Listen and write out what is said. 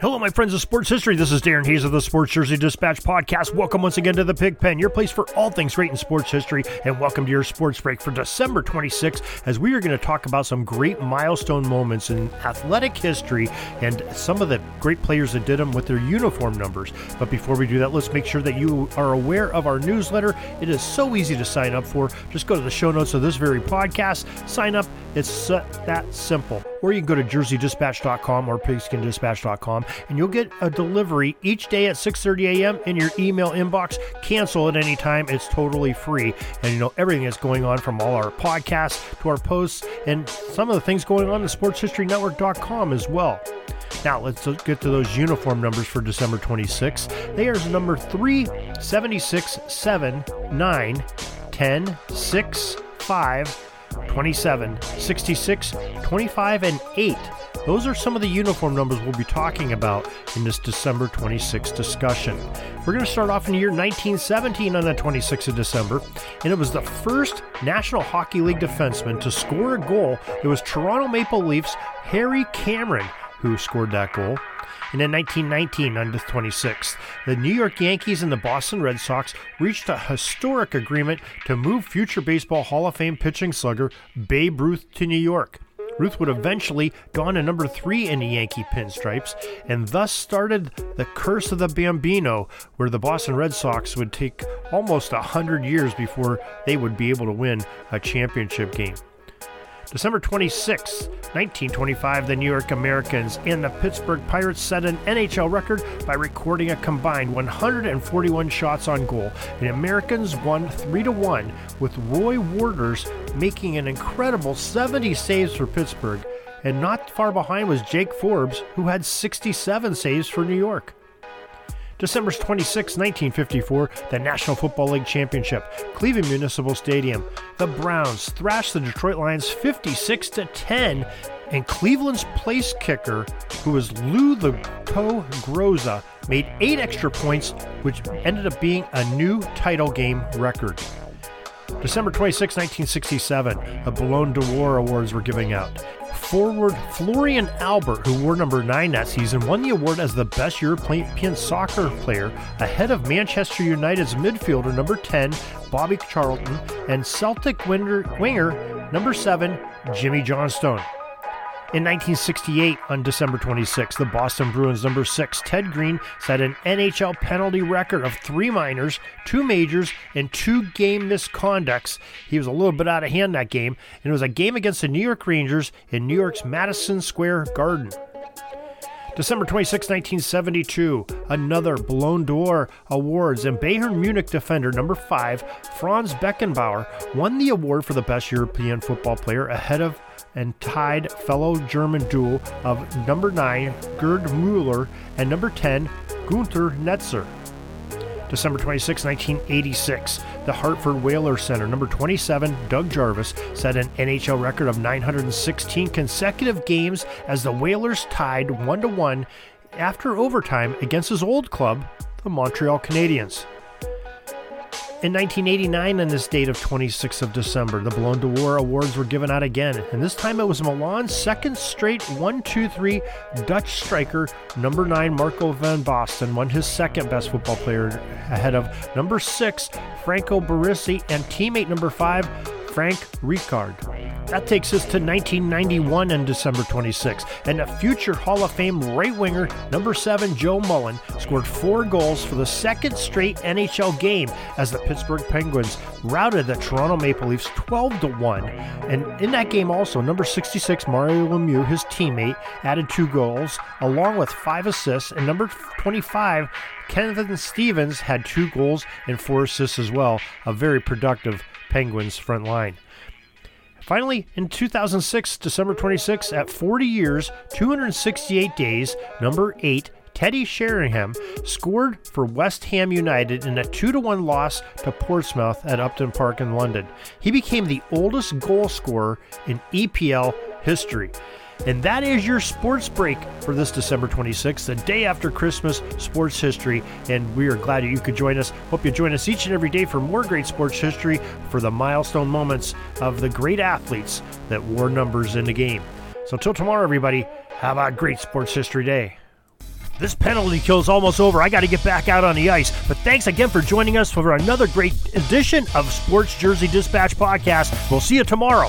Hello, my friends of sports history. This is Darren Hayes of the Sports Jersey Dispatch podcast. Welcome once again to the Pig Pen, your place for all things great in sports history, and welcome to your sports break for December 26th, as we are going to talk about some great milestone moments in athletic history and some of the great players that did them with their uniform numbers. But before we do that, let's make sure that you are aware of our newsletter. It is so easy to sign up for. Just go to the show notes of this very podcast, sign up. It's uh, that simple or you can go to jerseydispatch.com or pigskindispatch.com and you'll get a delivery each day at 6.30 a.m. in your email inbox. Cancel at any time. It's totally free. And you know everything that's going on from all our podcasts to our posts and some of the things going on at sportshistorynetwork.com as well. Now, let's get to those uniform numbers for December 26. They are number 3, 76, 7, 9, 10, 6, 5, 27, 66, 25, and 8. Those are some of the uniform numbers we'll be talking about in this December 26th discussion. We're going to start off in the year 1917 on the 26th of December, and it was the first National Hockey League defenseman to score a goal. It was Toronto Maple Leafs Harry Cameron who scored that goal. And in 1919, on the 26th, the New York Yankees and the Boston Red Sox reached a historic agreement to move future Baseball Hall of Fame pitching slugger Babe Ruth to New York. Ruth would eventually go on to number three in the Yankee pinstripes, and thus started the curse of the Bambino, where the Boston Red Sox would take almost a hundred years before they would be able to win a championship game. December 26, 1925, the New York Americans and the Pittsburgh Pirates set an NHL record by recording a combined 141 shots on goal. The Americans won 3 1, with Roy Worters making an incredible 70 saves for Pittsburgh. And not far behind was Jake Forbes, who had 67 saves for New York. December 26, 1954, the National Football League Championship, Cleveland Municipal Stadium. The Browns thrashed the Detroit Lions 56 to 10, and Cleveland's place kicker, who was Lou the Toe Groza, made eight extra points, which ended up being a new title game record. December 26, 1967, the Ballon d'Or Awards were giving out forward Florian Albert, who wore number 9 that season, won the award as the best European soccer player ahead of Manchester United's midfielder number 10, Bobby Charlton, and Celtic winger, winger number 7, Jimmy Johnstone. In 1968, on December 26, the Boston Bruins number 6, Ted Green, set an NHL penalty record of three minors, two majors, and two game misconducts. He was a little bit out of hand that game, and it was a game against the New York Rangers in New York's Madison Square Garden. December 26, 1972, another Ballon d'Or Awards, and Bayern Munich defender number 5, Franz Beckenbauer, won the award for the best European football player ahead of and tied fellow German duo of number 9 Gerd Muller and number 10 Günter Netzer. December 26, 1986, the Hartford Whaler Center, number 27, Doug Jarvis, set an NHL record of 916 consecutive games as the Whalers tied 1 1 after overtime against his old club, the Montreal Canadiens. In 1989, on this date of 26th of December, the Ballon d'Or Awards were given out again, and this time it was Milan's second straight 1-2-3 Dutch striker, number 9 Marco van Basten, won his second best football player ahead of number 6 Franco Baresi and teammate number 5 Frank Rijkaard. That takes us to 1991 and December 26, and a future Hall of Fame right winger, number seven Joe Mullen, scored four goals for the second straight NHL game as the Pittsburgh Penguins routed the Toronto Maple Leafs 12 to 1. And in that game, also, number 66 Mario Lemieux, his teammate, added two goals along with five assists, and number 25 Kevin Stevens had two goals and four assists as well. A very productive Penguins front line. Finally, in 2006, December 26, at 40 years, 268 days, number 8, Teddy Sheringham scored for West Ham United in a 2 1 loss to Portsmouth at Upton Park in London. He became the oldest goal scorer in EPL history. And that is your sports break for this December 26th, the day after Christmas sports history. And we are glad that you could join us. Hope you join us each and every day for more great sports history for the milestone moments of the great athletes that wore numbers in the game. So until tomorrow, everybody, have a great sports history day. This penalty kill is almost over. I got to get back out on the ice. But thanks again for joining us for another great edition of Sports Jersey Dispatch Podcast. We'll see you tomorrow.